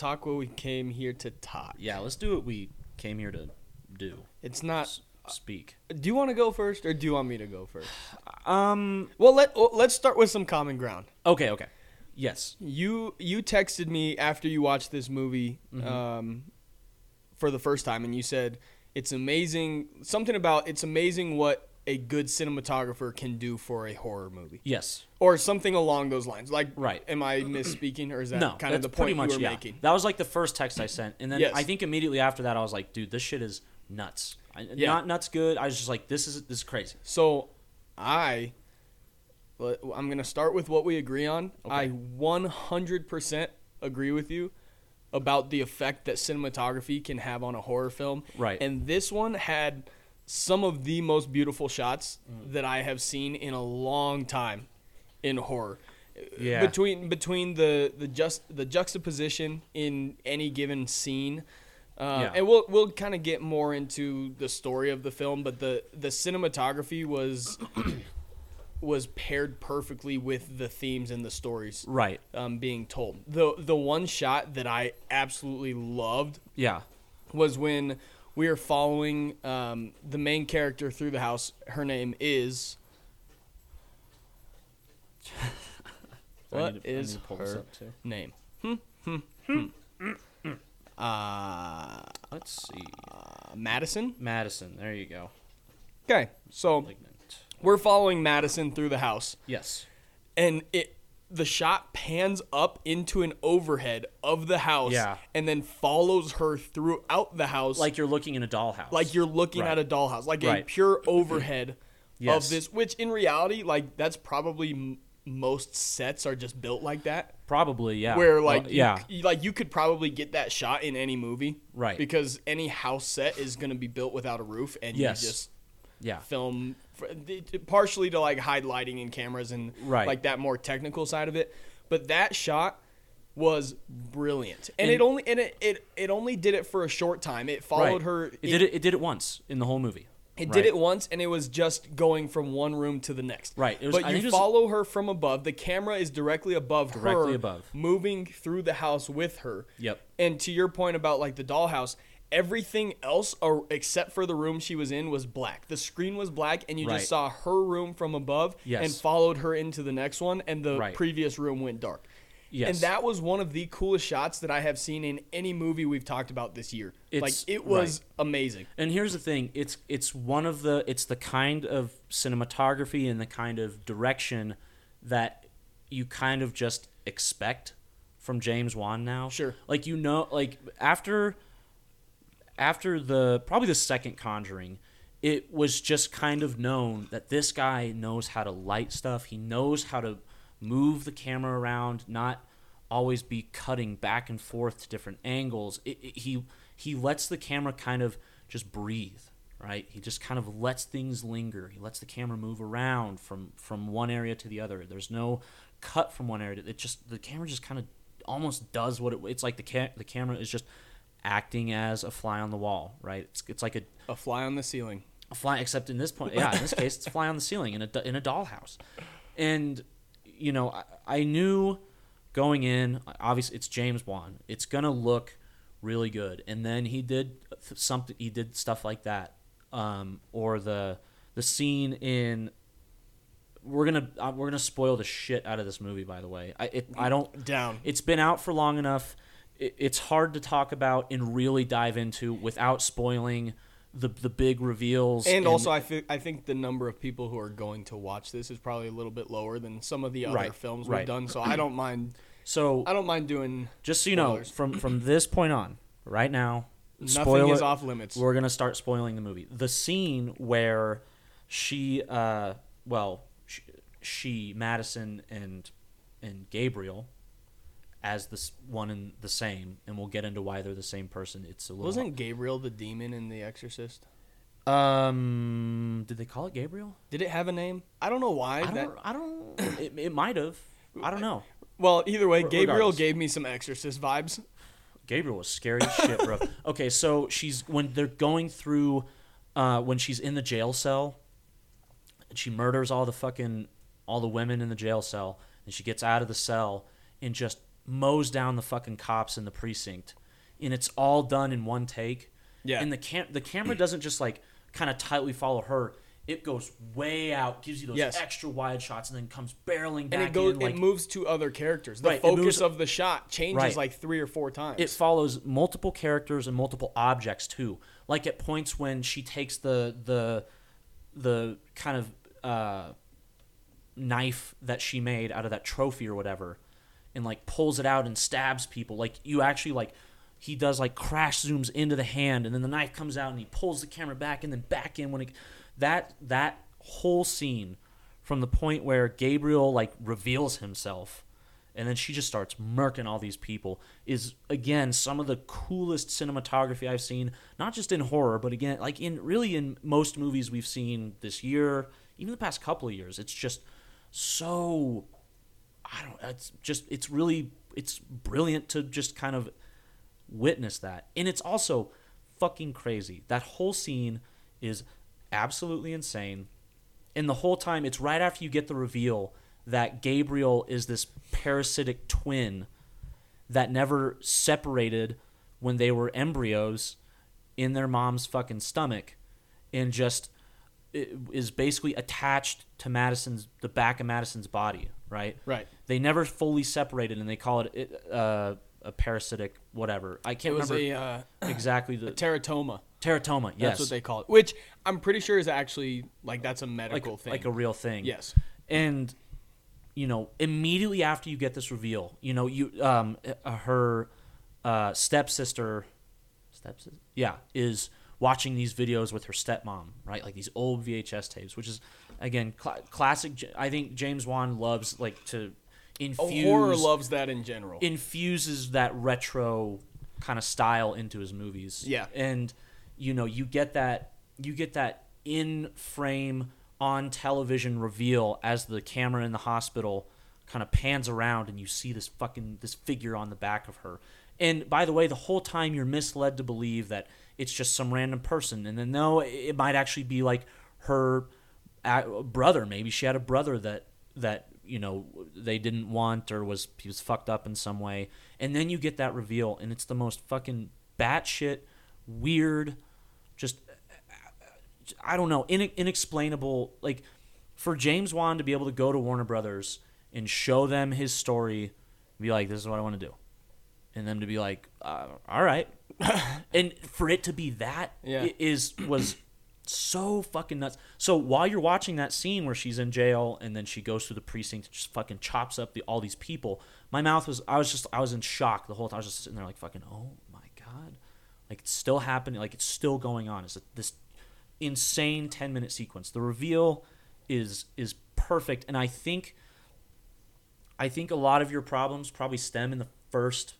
talk what we came here to talk. Yeah, let's do what we came here to do. It's not. S- speak. Do you want to go first, or do you want me to go first? Um. Well, let let's start with some common ground. Okay. Okay. Yes. You you texted me after you watched this movie Mm-hmm. um, for the first time, and you said it's amazing. Something about it's amazing what a good cinematographer can do for a horror movie, Yes. or something along those lines. Like, Right. Am I misspeaking, or is that no, kind of the point much you were yeah. making? That was like the first text I sent, and then Yes. I think immediately after that I was like, dude, this shit is nuts. I, Yeah. Not nuts good. I was just like, this is this is crazy. So, I, I'm gonna start with what we agree on. I 100% agree with you about the effect that cinematography can have on a horror film. Right. And this one had some of the most beautiful shots Mm. that I have seen in a long time in horror. Yeah. Between between the the just the juxtaposition in any given scene. Uh, Yeah. And we'll we'll kind of get more into the story of the film, but the the cinematography was was paired perfectly with the themes and the stories Right. um, being told. The the one shot that I absolutely loved Yeah. was when we are following um, the main character through the house. Her name is. What to- is need to pull this her name? Hmm, hmm, hmm. Uh, Let's see. uh, Madison. Madison. There you go. Okay, so Malignant. we're following Madison through the house, Yes. and it the shot pans up into an overhead of the house, Yeah. and then follows her throughout the house, Like you're looking in a dollhouse. like you're looking Right. at a dollhouse, like a pure overhead Yes. of this. Which in reality, like that's probably m- most sets are just built like that. probably yeah. Where like you- yeah. you, like you could probably get that shot in any movie, Right. Because any house set is going to be built without a roof, and Yes. you just Yeah. film for, partially to like hide lighting and cameras and Right. like that more technical side of it. But that shot was brilliant, and, And- it only and it, it it only did it for a short time. It followed right. her. It did it. It did it once in the whole movie. It Right. did it once, and it was just going from one room to the next. Right, it was- but I you it was- follow her from above. The camera is directly above her, Directly above. moving through the house with her. Yep. And to your point about like the dollhouse, everything else, or except for the room she was in, was black. The screen was black, and you Right. just saw her room from above, Yes. and followed her into the next one, and the Right. previous room went dark. Yes. And that was one of the coolest shots that I have seen in any movie we've talked about this year. like it was amazing. And here's the thing: it's it's one of the it's the kind of cinematography and the kind of direction that you kind of just expect from James Wan now. Sure. Like you know, like after after the probably the second Conjuring, it was just kind of known that this guy knows how to light stuff. He knows how to move the camera around, not always be cutting back and forth to different angles. It, it- he he lets the camera kind of just breathe, right? He just kind of lets things linger. He lets the camera move around from from one area to the other. There's no cut from one area. It just the camera just kind of almost does what it. It's like the ca- the camera is just acting as a fly on the wall, right? It's it's like a A fly on the ceiling. a fly except in this point yeah in this case it's a fly on the ceiling in a in a dollhouse and you know I, I knew going in obviously it's james wan it's gonna look really good and then he did something he did stuff like that um, or the the scene in we're gonna uh, we're gonna spoil the shit out of this movie by the way i it, i don't Down. it's been out for long enough. It, it's hard to talk about and really dive into without spoiling the the big reveals. And also, I, thi- I think the number of people who are going to watch this is probably a little bit lower than some of the other Right, films we've done. So I don't mind. so I don't mind doing. just so you know, from from this point on, right now, Nothing spoiler- is off limits. We're gonna start spoiling the movie. The scene where she, uh, well, she, she Madison and and Gabriel, as this one and the same, and we'll get into why they're the same person. It's a little. Wasn't Gabriel the demon in The Exorcist? Um, did they call it Gabriel? Did it have a name? I don't know why. I don't. I don't. It, it might have. I don't know. well, either way, Gabriel regardless. gave me some Exorcist vibes. Gabriel was scary as shit, bro. Okay, so she's when they're going through, uh, when she's in the jail cell, and she murders all the fucking all the women in the jail cell, and she gets out of the cell and just mows down the fucking cops in the precinct, and it's all done in one take. Yeah. And the cam the camera doesn't just like kind of tightly follow her. It goes way out, gives you those Yes. extra wide shots, and then comes barreling back and it goes, in. Like it moves to other characters. The Right, it focus moves- of the shot changes Right. like three or four times. it follows multiple characters and multiple objects too. Like at points when she takes the the the kind of uh, knife that she made out of that trophy or whatever, and like pulls it out and stabs people. Like you actually like he does like crash zooms into the hand, and then the knife comes out and he pulls the camera back and then back in when it that that whole scene from the point where Gabriel like reveals himself and then she just starts murking all these people is again some of the coolest cinematography I've seen not just in horror but again like in really in most movies we've seen this year even the past couple of years it's just so I don't it's just it's really it's brilliant to just kind of witness that. And it's also fucking crazy. That whole scene is absolutely insane. And the whole time it's right after you get the reveal that Gabriel is this parasitic twin that never separated when they were embryos in their mom's fucking stomach and just is basically attached to Madison's the back of Madison's body, right? Right. They never fully separated and they call it uh, a parasitic whatever. I can't was remember a, uh, exactly the teratoma. teratoma. Yes. That's what they call it. Which I'm pretty sure is actually like that's a like, medical thing. like a real thing. yes. and you know immediately after you get this reveal you know you um uh, her uh stepsister stepsister yeah is watching these videos with her stepmom right like these old vhs tapes which is again cl- classic I think james wan loves like to Oh, infuse horror loves that in general. infuses that retro kind of style into his movies. Yeah. And you know, you get that you get that in frame on television reveal as the camera in the hospital kind of pans around and you see this fucking this figure on the back of her. And by the way, the whole time you're misled to believe that it's just some random person and then no, it might actually be like her brother maybe she had a brother that that you know they didn't want or was he was fucked up in some way. And then you get that reveal and it's the most fucking batshit weird just I don't know in, inexplainable like for James Wan to be able to go to Warner Brothers and show them his story be like this is what I want to do. And them to be like uh, all right. And for it to be that Yeah. is was so fucking nuts. So while you're watching that scene where she's in jail and then she goes through the precinct and just fucking chops up the, all these people, my mouth was I was just I was in shock the whole time. I was just sitting there like fucking oh my god, like it's still happening, like it's still going on. It's this insane ten minute sequence. The reveal is is perfect, and I think I think a lot of your problems probably stem in the first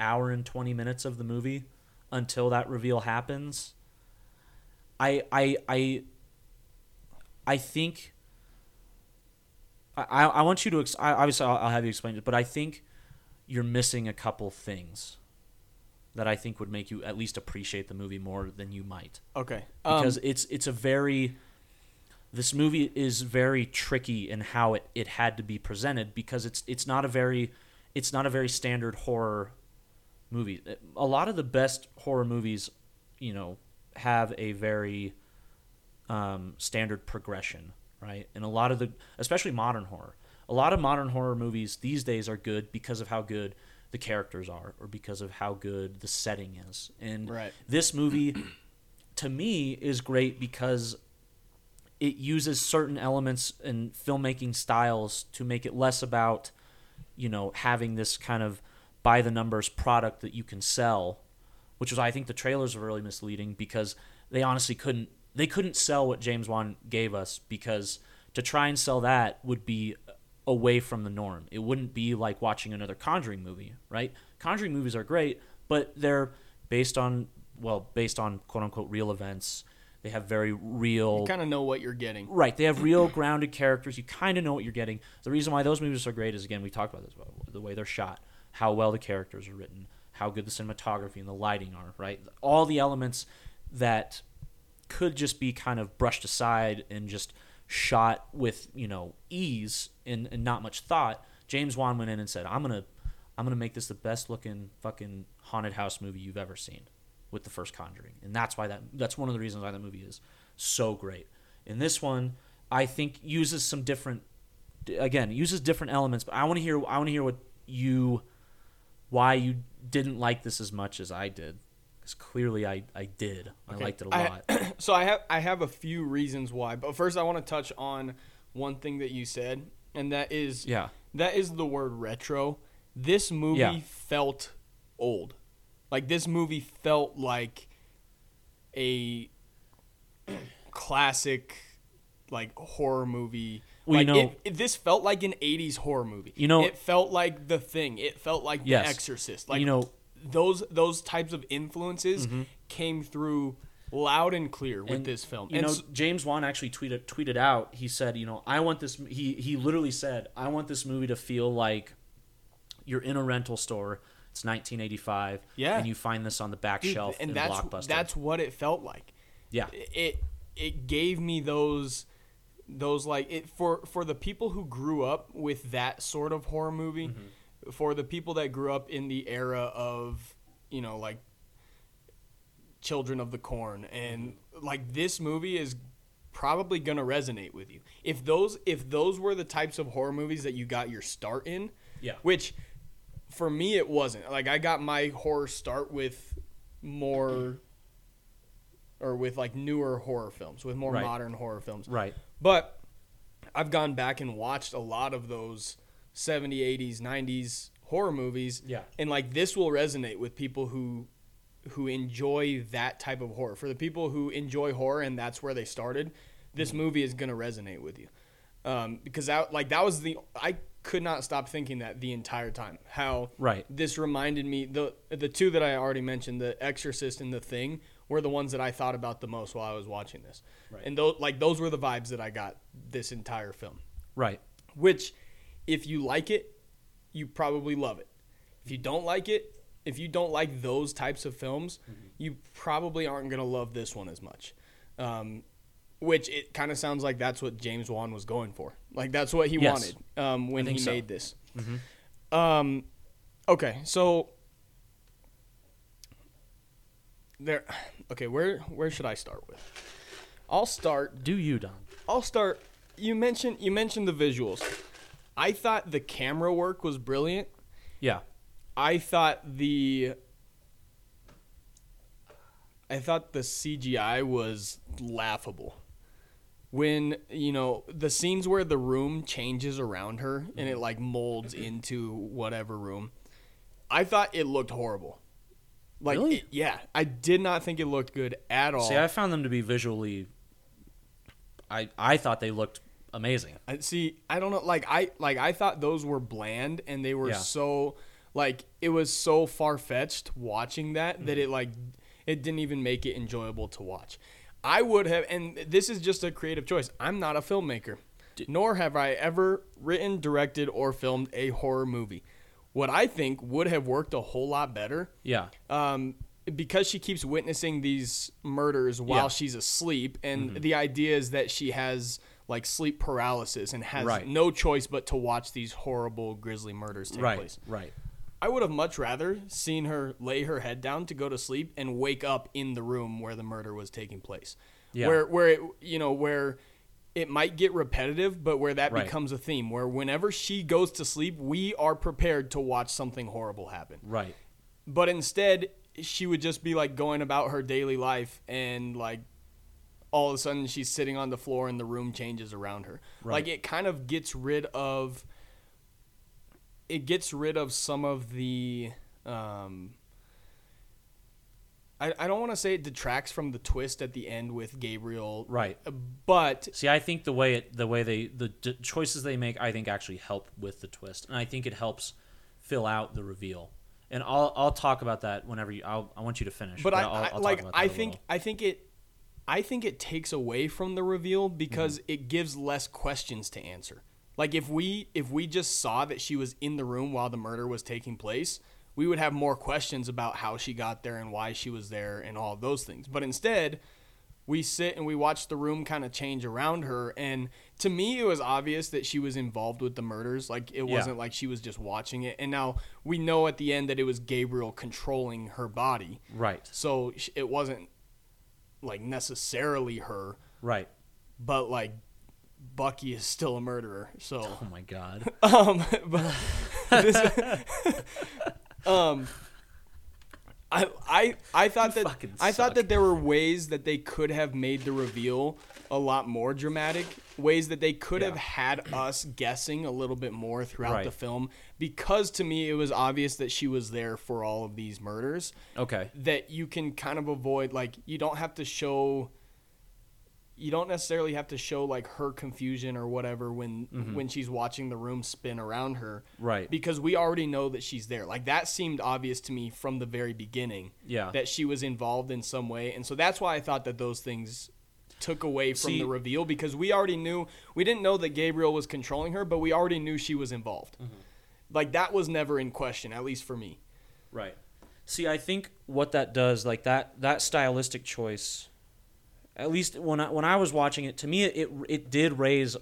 hour and 20 minutes of the movie until that reveal happens. I I I I think I I want you to ex- I, obviously I'll, I'll have you explain it, but I think you're missing a couple things that I think would make you at least appreciate the movie more than you might Okay. Um, because it's it's a very this movie is very tricky in how it, it had to be presented because it's it's not a very it's not a very standard horror movie. A lot of the best horror movies, you know, have a very um, standard progression, right? And a lot of the especially modern horror. A lot of modern horror movies these days are good because of how good the characters are or because of how good the setting is. And Right. this movie to me is great because it uses certain elements and filmmaking styles to make it less about you know having this kind of by the numbers product that you can sell which was I think the trailers were really misleading because they honestly couldn't they couldn't sell what James Wan gave us because to try and sell that would be away from the norm. It wouldn't be like watching another Conjuring movie, right? Conjuring movies are great, but they're based on well, based on quote unquote real events. They have very real you kind of know what you're getting. Right. They have real grounded characters. You kind of know what you're getting. The reason why those movies are so great is, again, we talked about this, the way they're shot, how well the characters are written, how good the cinematography and the lighting are, right? All the elements that could just be kind of brushed aside and just shot with, you know, ease and, and not much thought. James Wan went in and said, I'm to. I'm gonna make this the best looking fucking haunted house movie you've ever seen, with the first Conjuring, and that's why that that's one of the reasons why that movie is so great. And this one, I think uses some different, again, uses different elements, but I want to hear I want to hear what you, why you didn't like this as much as I did, because clearly I I did. I liked it a lot. so I have I have a few reasons why, but first I want to touch on one thing that you said, and that is yeah. that is the word retro. This movie Yeah. felt old. Like this movie felt like a classic like horror movie. Well, you know- it, it- this felt like an 80s horror movie. You know- it felt like The Thing. It felt like Yes. The Exorcist. Like you know, those those types of influences came through loud and clear with Mm-hmm. And, this film. You and know, James Wan actually tweeted tweeted out. He said, you know, I want this. He he literally said, I want this movie to feel like you're in a rental store. It's 1985. Yeah. and you find this on the back dude, shelf and in that's Blockbuster. that's what it felt like. yeah, it it gave me those those like it for for the people who grew up with that sort of horror movie Mm-hmm. for the people that grew up in the era of you know like children of the corn and like this movie is probably going to resonate with you if those if those were the types of horror movies that you got your start in Yeah. which for me it wasn't like i got my horror start with more or with like newer horror films with more Right. modern horror films right. But I've gone back and watched a lot of those 70s, 80s, 90s horror movies. Yeah. And like this will resonate with people who who enjoy that type of horror. For the people who enjoy horror and that's where they started, this movie is going to resonate with you. Um, because that like that was the I could not stop thinking that the entire time. How Right. this reminded me the the two that I already mentioned, The Exorcist and The Thing, were the ones that I thought about the most while I was watching this. Right. And those like those were the vibes that I got this entire film. Right. Which if you like it, you probably love it. If you don't like it, if you don't like those types of films, Mm-hmm. you probably aren't going to love this one as much. Um, which it kind of sounds like that's what James Wan was going for. Like that's what he Yes. wanted um, when he so. made this. Mhm. Um, okay, so there. Okay, where where should I start with? I'll start. Do you, Don? I'll start. You mentioned you mentioned the visuals. I thought the camera work was brilliant. Yeah. I thought the I thought the CGI was laughable. When, you know, the scenes where the room changes around her and it mm-hmm. like molds into whatever room. I thought it looked horrible. Like Really? it- yeah, I did not think it looked good at all. See, I found them to be visually. I I thought they looked amazing. I see. I don't know. Like I like I thought those were bland, and they were Yeah. so like it was so far fetched watching that that Mm-hmm. it like it didn't even make it enjoyable to watch. I would have, and this is just a creative choice. I'm not a filmmaker, nor have I ever written, directed, or filmed a horror movie. What I think would have worked a whole lot better Yeah. um, because she keeps witnessing these murders while Yeah. she's asleep, and the idea is that she has like sleep paralysis and has Right. no choice but to watch these horrible, grisly murders take Right. place. Right. I would have much rather seen her lay her head down to go to sleep and wake up in the room where the murder was taking place. Yeah. Where where it you know where it might get repetitive, but where that Right. becomes a theme. Where whenever she goes to sleep, we are prepared to watch something horrible happen Right. but instead she would just be like going about her daily life and like all of a sudden she's sitting on the floor and the room changes around her Right. like it kind of gets rid of it gets rid of some of the um I, I don't want to say it detracts from the twist at the end with Gabriel, Right. But See, I think the way it, the way they the d- choices they make, I think actually help with the twist, and I think it helps fill out the reveal. And I'll I'll talk about that whenever you. I'll, I want you to finish. but I, I'll, I I'll talk like I think. I think it I think it takes away from the reveal because Mm-hmm. it gives less questions to answer. Like if we if we just saw that she was in the room while the murder was taking place, we would have more questions about how she got there and why she was there and all those things. But instead, we sit and we watch the room kind of change around her and to me it was obvious that she was involved with the murders like it Yeah. wasn't like she was just watching it and now we know at the end that it was gabriel controlling her body Right. so it wasn't like necessarily her Right. but like bucky is still a murderer so Oh my god. um, but this, um, I I I thought that fucking I thought that there were ways that they could have made the reveal a lot more dramatic. Ways that they could have had us guessing a little bit more throughout Right. the film, because to me it was obvious that she was there for all of these murders. Okay. That you can kind of avoid, like you don't have to show you don't necessarily have to show like her confusion or whatever when Mm-hmm. when she's watching the room spin around her Right. because we already know that she's there like that seemed obvious to me from the very beginning Yeah. that she was involved in some way and so that's why i thought that those things took away from See- the reveal because we already knew we didn't know that gabriel was controlling her but we already knew she was involved Mm-hmm. like that was never in question at least for me Right. See, I think what that does, like that that stylistic choice, at least when I when I was watching it, to me it it, it did raise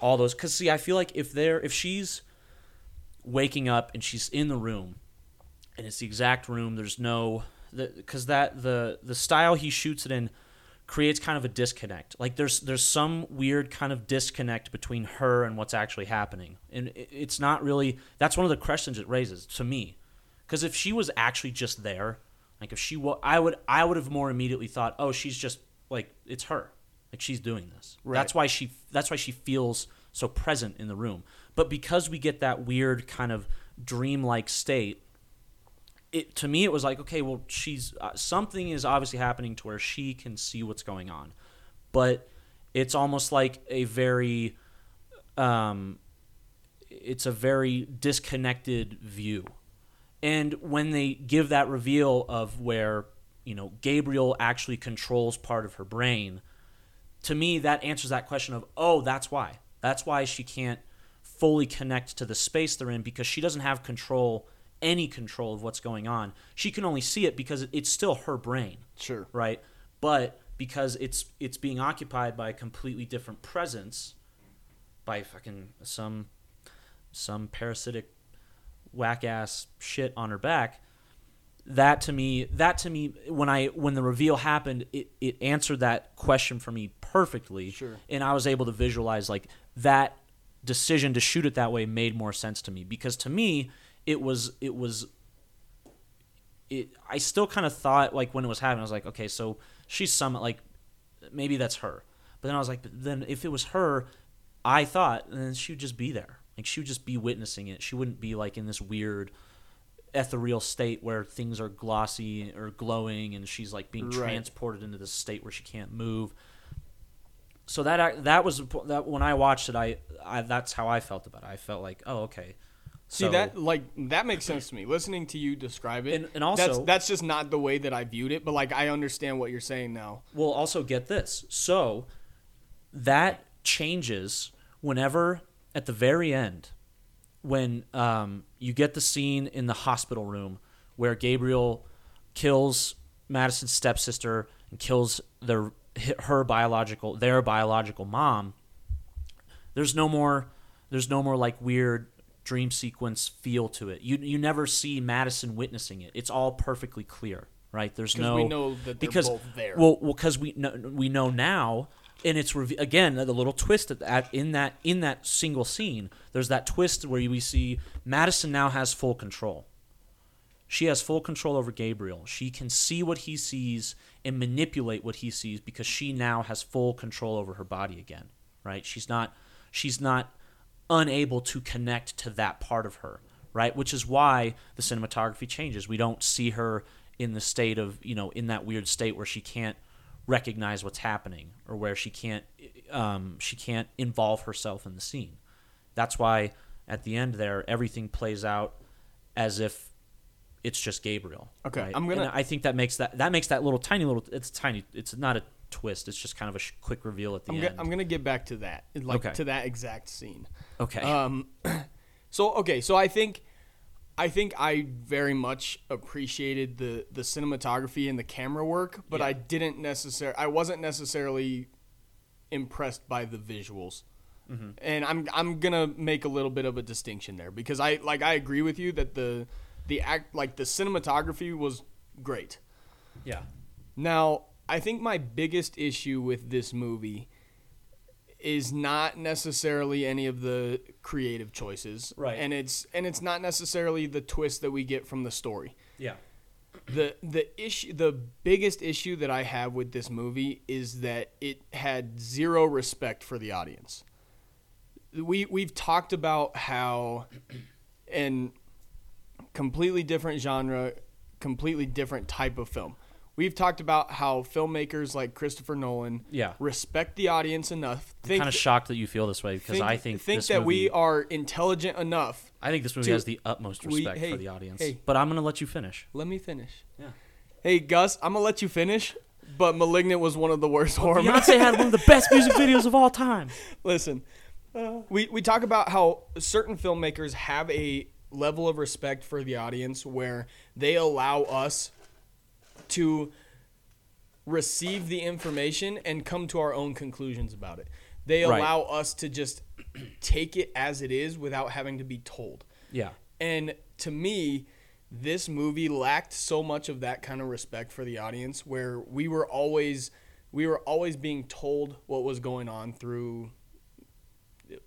all those. Cause see, I feel like if they're if she's waking up and she's in the room, and it's the exact room, there's no because that the the style he shoots it in creates kind of a disconnect. Like there's there's some weird kind of disconnect between her and what's actually happening, and it, it's not really. That's one of the questions it raises to me, because if she was actually just there, like if she wa- I would I would have more immediately thought, oh, she's just like it's her, like she's doing this. Right. That's why she that's why she feels so present in the room. But because we get that weird kind of dreamlike state it to me it was like okay well she's uh, something is obviously happening to where she can see what's going on but it's almost like a very um it's a very disconnected view and when they give that reveal of where you know Gabriel actually controls part of her brain. To me that answers that question of oh that's why. That's why she can't fully connect to the space they're in because she doesn't have control any control of what's going on. She can only see it because it's still her brain sure. right? But because it's it's being occupied by a completely different presence by fucking some some parasitic whack ass shit on her back that to me that to me when i when the reveal happened it, it answered that question for me perfectly. Sure. and i was able to visualize like that decision to shoot it that way made more sense to me. Because to me it was it was it i still kind of thought like when it was happening i was like okay so she's some like maybe that's her. But then i was like but then if it was her i thought then she would just be there. Like she would just be witnessing it. She wouldn't be like in this weird ethereal state where things are glossy or glowing and she's like being Right. transported into this state where she can't move so that that was that when i watched it i, I that's how i felt about it i felt like oh okay See So- that like that makes sense to me. Listening to you describe it, And- and also- that's that's just not the way that I viewed it. But like I understand what you're saying now. Well, also get this. So that changes whenever at the very end, when um, you get the scene in the hospital room where Gabriel kills Madison's stepsister and kills their her biological their biological mom. There's no more. There's no more like weird dream sequence feel to it. You you never see Madison witnessing it. It's all perfectly clear, right? There's no we know that they're because both there. well, well, because we know, we know now, and it's reve- again the little twist at, at in that in that single scene. There's that twist where we see Madison now has full control. She has full control over Gabriel. She can see what he sees and manipulate what he sees because she now has full control over her body again. Right? She's not she's not unable to connect to that part of her, right? Which is why the cinematography changes. We don't see her in the state of, you know, in that weird state where she can't recognize what's happening or where she can't um, she can't involve herself in the scene. That's why at the end there everything plays out as if it's just Gabriel. Okay, right? I'm gonna- And I think that makes that that makes that little tiny little. It's tiny. It's not a twist. It's just kind of a sh- quick reveal at the I'm, end. go- I'm gonna get back to that, like Okay. to that exact scene. okay. Um, so okay, so I think I think I very much appreciated the the cinematography and the camera work, but Yeah. I didn't necessarily I wasn't necessarily impressed by the visuals. Mm-hmm. And I'm I'm gonna make a little bit of a distinction there because I like I agree with you that the the act like the cinematography was great. Yeah. Now, I think my biggest issue with this movie is not necessarily any of the creative choices. Right. And it's and it's not necessarily the twist that we get from the story. Yeah. The the issue the biggest issue that I have with this movie is that it had zero respect for the audience. We we've talked about how and completely different genre, completely different type of film. We've talked about how filmmakers like Christopher Nolan Yeah. respect the audience enough. Think, kind of shocked that you feel this way because think, I think think that movie, we are intelligent enough. I think this movie to- has the utmost we- respect hey, for the audience. hey. But I'm gonna let you finish. Let me finish. Yeah. Hey Gus, I'm gonna let you finish. But *Malignant* was one of the worst horror movies. Beyonce had one of the best music videos of all time. Listen, we we talk about how certain filmmakers have a level of respect for the audience where they allow us to receive the information and come to our own conclusions about it. They Right. allow us to just take it as it is without having to be told. Yeah. And to me, this movie lacked so much of that kind of respect for the audience where we were always we were always being told what was going on through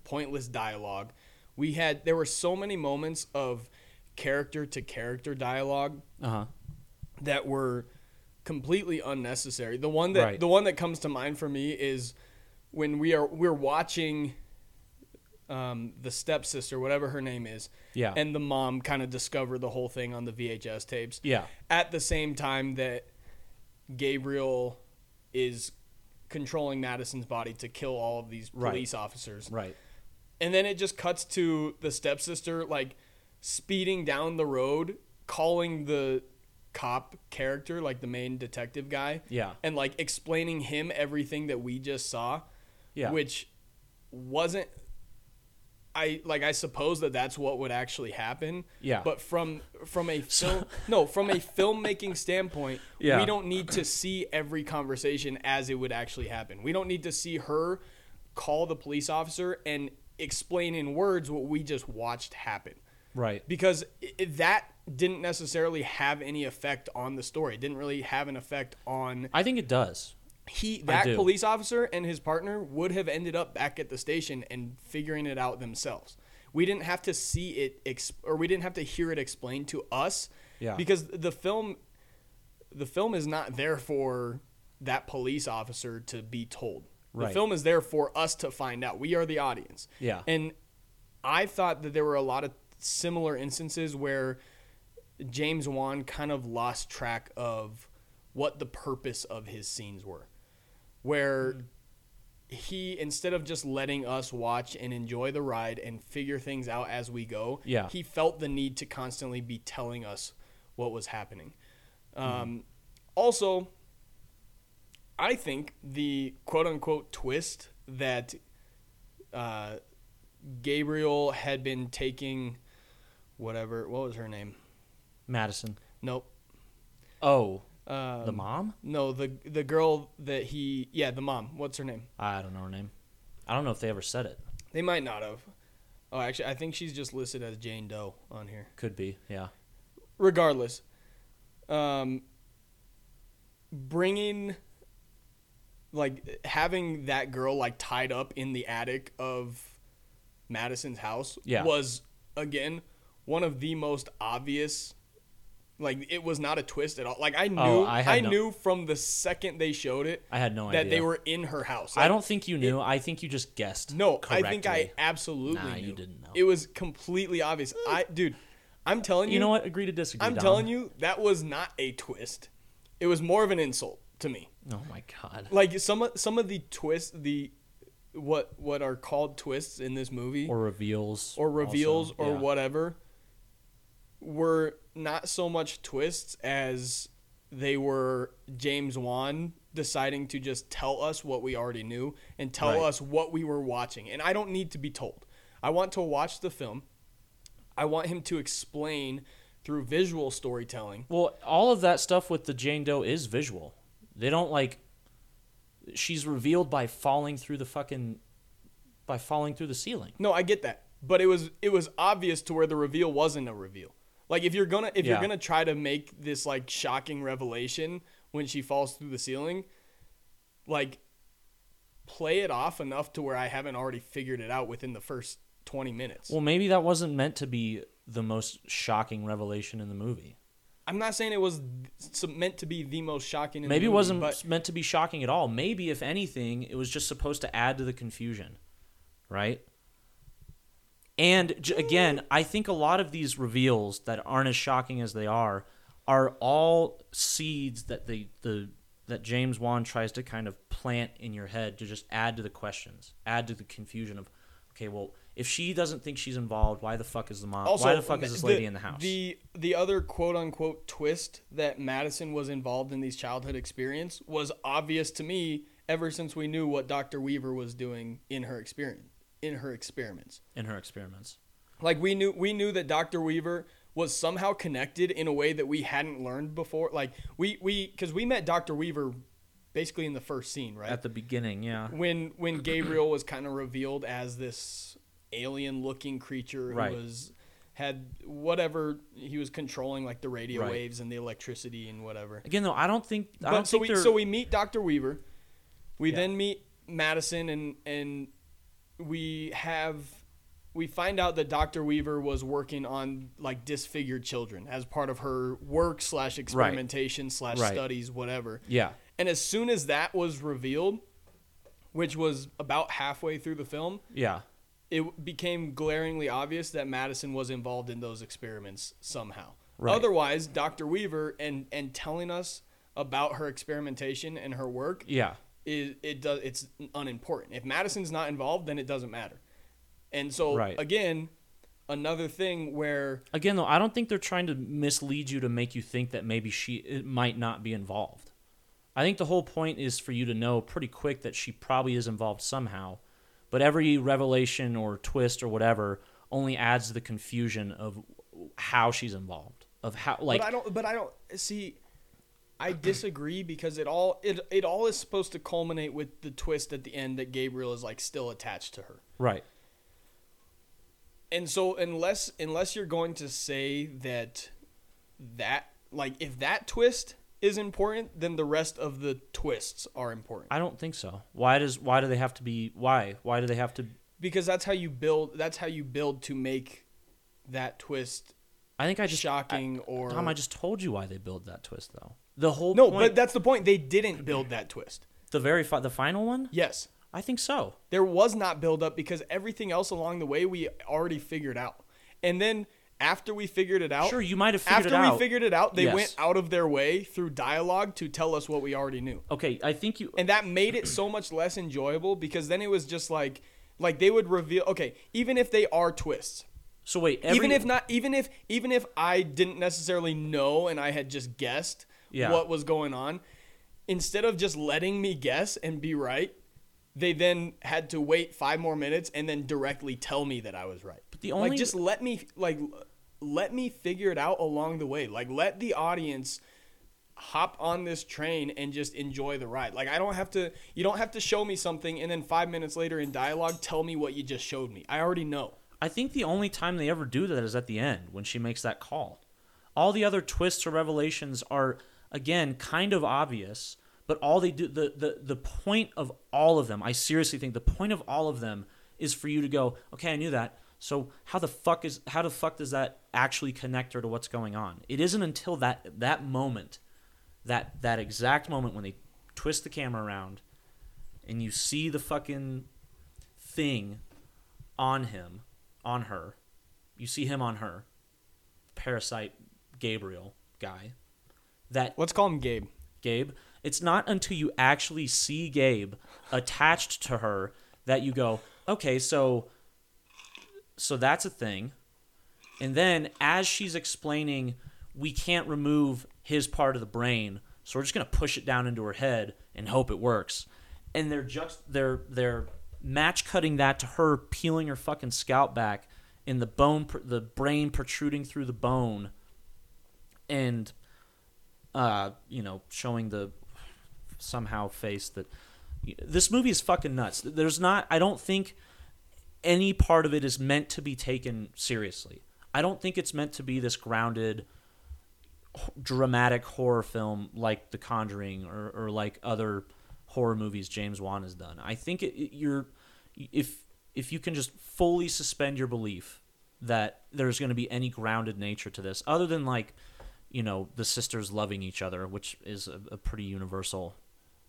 pointless dialogue. We had there were so many moments of character to character dialogue Uh huh. That were completely unnecessary. The one that Right. the one that comes to mind for me is when we are we're watching um, the stepsister, whatever her name is, Yeah. and the mom kind of discover the whole thing on the VHS tapes. Yeah. At the same time that Gabriel is controlling Madison's body to kill all of these Right. police officers. Right. And then it just cuts to the stepsister like speeding down the road, calling the cop character, like the main detective guy, Yeah. and like explaining him everything that we just saw, Yeah. which wasn't. I like I suppose that that's what would actually happen. Yeah. But from from a film no from a filmmaking standpoint, Yeah. we don't need to see every conversation as it would actually happen. We don't need to see her call the police officer and explain in words what we just watched happen Right. because i i- that didn't necessarily have any effect on the story. It didn't really have an effect on I think it does. he that do. police officer and his partner would have ended up back at the station and figuring it out themselves. We didn't have to see it ex- or we didn't have to hear it explained to us Yeah. because the film the film is not there for that police officer to be told. The Right. film is there for us to find out. We are the audience. Yeah. And I thought that there were a lot of similar instances where James Wan kind of lost track of what the purpose of his scenes were. Where he instead of just letting us watch and enjoy the ride and figure things out as we go, Yeah. he felt the need to constantly be telling us what was happening. Um, also, I think the quote unquote twist that uh, Gabriel had been taking whatever what was her name? Madison. Nope. Oh, Um, the mom? No, the the girl that he yeah the mom. What's her name? I don't know her name. I don't know if they ever said it. They might not have. Oh, actually, I think she's just listed as Jane Doe on here. Could be. Yeah. Regardless, um, bringing like having that girl like tied up in the attic of Madison's house Yeah. was again one of the most obvious. Like it was not a twist at all. Like I knew, Oh, I I, no- knew from the second they showed it I had no that idea. they were in her house. I don't think you knew. I think you just guessed. No, I think I absolutely Nah, knew. you didn't know. It was completely obvious. I, dude, I'm telling you. You know what? Agree to disagree. I'm Dom. telling you, that was not a twist. It was more of an insult to me. Oh my god. Like some of some of the twists, the what what are called twists in this movie, Or reveals. or reveals, also, or yeah. whatever, were not so much twists as they were James Wan deciding to just tell us what we already knew and tell Right. us what we were watching. And I don't need to be told. I want to watch the film. I want him to explain through visual storytelling. Well, all of that stuff with the Jane Doe is visual. They don't like. She's revealed by falling through the fucking, by falling through the ceiling. No, I get that, but it was it was obvious to where the reveal wasn't a reveal. Like if you're gonna if Yeah. you're gonna try to make this like shocking revelation when she falls through the ceiling, like play it off enough to where I haven't already figured it out within the first 20 minutes. Well, maybe that wasn't meant to be the most shocking revelation in the movie. I'm not saying it was meant to be the most shocking. In Maybe the it wasn't meant to be shocking at all. Maybe, if anything, it was just supposed to add to the confusion, right? And j- again, I think a lot of these reveals that aren't as shocking as they are are all seeds that the the that James Wan tries to kind of plant in your head to just add to the questions, add to the confusion of, okay, well, if she doesn't think she's involved, why the fuck is the mom? also why the fuck is this lady in the house? The the other quote unquote twist that Madison was involved in these childhood experience was obvious to me ever since we knew what Dr. Weaver was doing in her experience in her experiments. in her experiments. Like we knew we knew that Dr. Weaver was somehow connected in a way that we hadn't learned before. Like we we cuz we met Dr. Weaver basically in the first scene, right? At the beginning, yeah. when when Gabriel was kind of revealed as this alien looking creature Right. who was had whatever he was controlling like the radio Right. waves and the electricity and whatever. Again, though, I don't think I But don't so think we they're so we meet Dr. Weaver. We Yeah. then meet Madison and and we have we find out that Dr. Weaver was working on like disfigured children as part of her work slash experimentation slash Right. studies whatever. yeah. And as soon as that was revealed, which was about halfway through the film, Yeah. it became glaringly obvious that Madison was involved in those experiments somehow. Right. Otherwise, Dr. Weaver and and telling us about her experimentation and her work Yeah. Is it does it's unimportant. If Madison's not involved, then it doesn't matter. And so Right. again, another thing where Again, though, I don't think they're trying to mislead you to make you think that maybe she it might not be involved. I think the whole point is for you to know pretty quick that she probably is involved somehow. But every revelation or twist or whatever only adds to the confusion of how she's involved. Of how like but I don't but I don't see I disagree because it all it it all is supposed to culminate with the twist at the end that Gabriel is like still attached to her. right. And so unless unless you're going to say that that like if that twist is important, then the rest of the twists are important. I don't think so. Why does why do they have to be why? Why do they have to Because that's how you build that's how you build to make that twist I think I just shocking or Tom, I just told you why they build that twist though. The whole No, point, but that's the point. They didn't build that twist. the very fi- the final one. Yes. I think so. There was not build up because everything else along the way we already figured out. And then after we figured it out, Sure, you might have figured out. after it we figured it out, they Yes. went out of their way through dialogue to tell us what we already knew. Okay, I think you. And that made it so much less enjoyable because then it was just like like they would reveal okay, even if they are twists. So wait, every, even if not even if even if I didn't necessarily know and I had just guessed Yeah. what was going on, instead of just letting me guess and be right, they then had to wait five more minutes and then directly tell me that I was right. But the only- like just let me like let me figure it out along the way. Like let the audience hop on this train and just enjoy the ride. Like I don't have to you don't have to show me something and then 5 minutes later in dialogue tell me what you just showed me. I already know. I think the only time they ever do that is at the end when she makes that call. All the other twists or revelations are again kind of obvious, but all they do the the the point of all of them, I seriously think the point of all of them is for you to go, okay, I knew that. So how the fuck is how the fuck does that actually connect her to what's going on? It isn't until that that moment, that that exact moment when they twist the camera around and you see the fucking thing on him, on her. You see him on her. Parasite Gabriel guy. That Let's call him Gabe. Gabe. It's not until you actually see Gabe attached to her that you go, okay, so so that's a thing. And then as she's explaining, we can't remove his part of the brain, so we're just gonna push it down into her head and hope it works. And they're just they're they're match cutting that to her peeling her fucking scalp back in the bone, the brain protruding through the bone, and uh, you know, showing the somehow face that this movie is fucking nuts. There's not. I don't think any part of it is meant to be taken seriously. I don't think it's meant to be this grounded, dramatic horror film like The Conjuring or, or like other horror movies James Wan has done. I think it, it- you're if if you can just fully suspend your belief that there's going to be any grounded nature to this, other than like you know the sisters loving each other, which is a, a pretty universal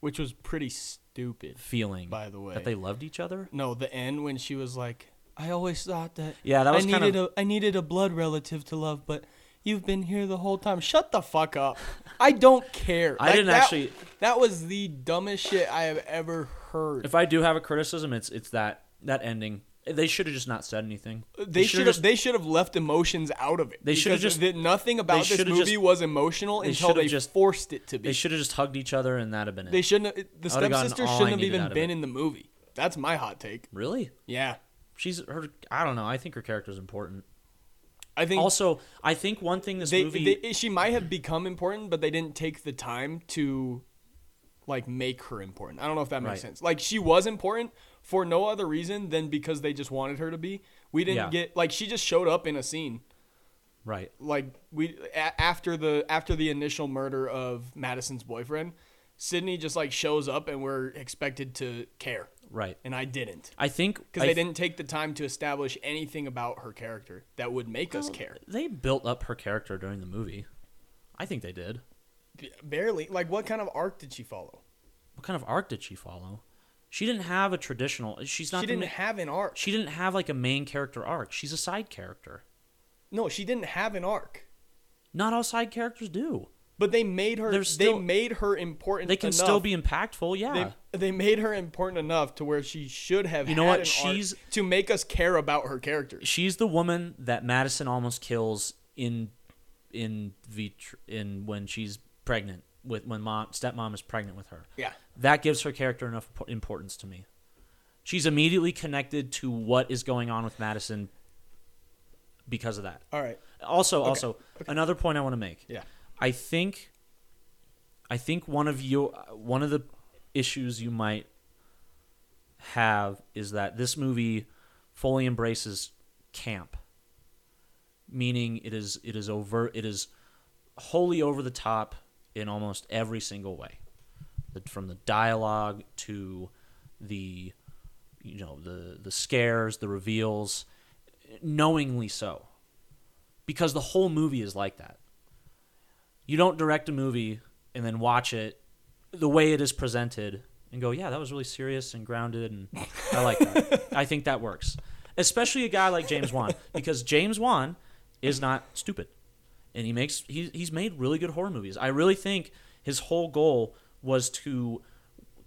which was pretty stupid. feeling. By the way. that they loved each other. No, the end when she was like, "I always thought that Yeah, that was I kind needed of a I needed a blood relative to love, but you've been here the whole time. Shut the fuck up. I don't care. I didn't that- actually- That was the dumbest shit I have ever heard. If I do have a criticism, it's it's that that ending. They should have just not said anything. they should have they should have left emotions out of it. They shoulda just- th- nothing about this movie just- was emotional they until they just- forced it to be. they should have just hugged each other and that'd have been it. They shouldn't. Have, the stepsister shouldn't have even been in the movie. That's my hot take. really? Yeah, She's her. I don't know. I think her character is important. I think Also, I think one thing this they, movie. they she might have become important, but they didn't take the time to like make her important. I don't know if that makes Right. sense. Like she was important for no other reason than because they just wanted her to be. We didn't Yeah. get like she just showed up in a scene. right. Like we a- after the after the initial murder of Madison's boyfriend, Sydney just like shows up and we're expected to care, Right. and I didn't I think because they th- didn't take the time to establish anything about her character that would make us care. They built up her character during the movie. I think they did. Barely. Like what kind of arc did she follow? What kind of arc did she follow? She didn't have a traditional. She's not. She didn't ma- have an arc. She didn't have like a main character arc. She's a side character. No, she didn't have an arc. Not all side characters do. But they made her. They're still- they made her important. They can enough. still be impactful. Yeah. They, they made her important enough to where she should have. You know what? She's- to make us care about her character. She's the woman that Madison almost kills in in vitr- in when she's pregnant with when mom stepmom is pregnant with her. Yeah. That gives her character enough importance to me. She's immediately connected to what is going on with Madison because of that. All right. Also, also another point I want to make. Yeah. I think I think one of you uh, one of the issues you might have is that this movie fully embraces camp. Meaning it is it is overt it is wholly over the top in almost every single way. The, from the dialogue to the you know the the scares, the reveals, knowingly so. Because the whole movie is like that you don't direct a movie and then watch it the way it is presented and go, yeah, that was really serious and grounded, and I like that. I think that works, especially a guy like James Wan, because James Wan is not stupid, and he makes he, he's made really good horror movies. I really think his whole goal was to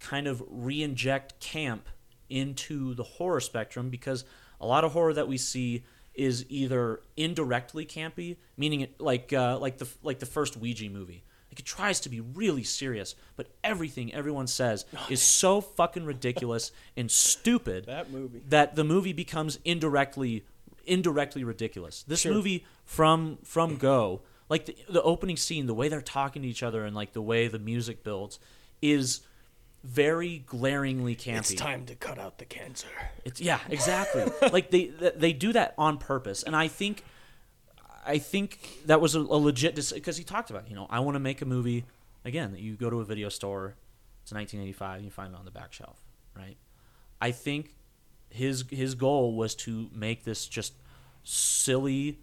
kind of re-inject camp into the horror spectrum because a lot of horror that we see is either indirectly campy, meaning it like uh, like the like the first Ouija movie. Like it tries to be really serious, but everything everyone says is so fucking ridiculous and stupid That movie. that the movie becomes indirectly indirectly ridiculous. This Sure. movie from from go, like the, the opening scene, the way they're talking to each other and like the way the music builds is very glaringly campy. It's time to cut out the cancer. It's yeah, exactly. like they they do that on purpose, and I think I think that was a, a legit because he talked about you know I want to make a movie again that you go to a video store, it's 1985, and you find it on the back shelf, right? I think his his goal was to make this just silly,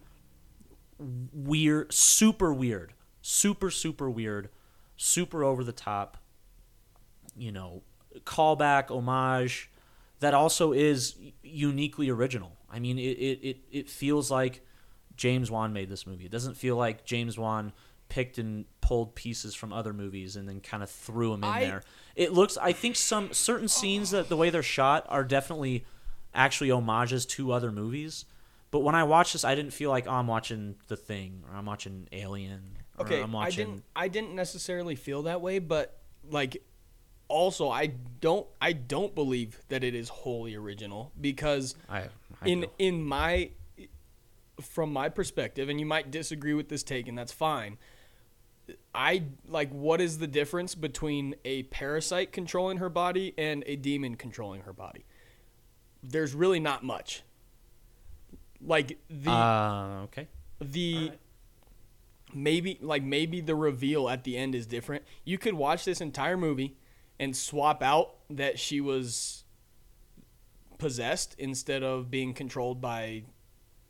weird, super weird, super super weird, super over the top, you know, callback, homage that also is uniquely original. I mean, it, it, it, it feels like James Wan made this movie. It doesn't feel like James Wan picked and pulled pieces from other movies and then kind of threw them in I- there. It looks, I think some certain scenes that the way they're shot are definitely actually homages to other movies. But when I watched this, I didn't feel like oh, I'm watching The Thing or I'm watching Alien or Okay, I'm watching. I didn't. I didn't necessarily feel that way, but like, also, I don't. I don't believe that it is wholly original because I, I in in my from my perspective, and you might disagree with this take, and that's fine. I like what is the difference between a parasite controlling her body and a demon controlling her body? There's really not much. Like the uh, okay. the maybe like maybe the reveal at the end is different. You could watch this entire movie and swap out that she was possessed instead of being controlled by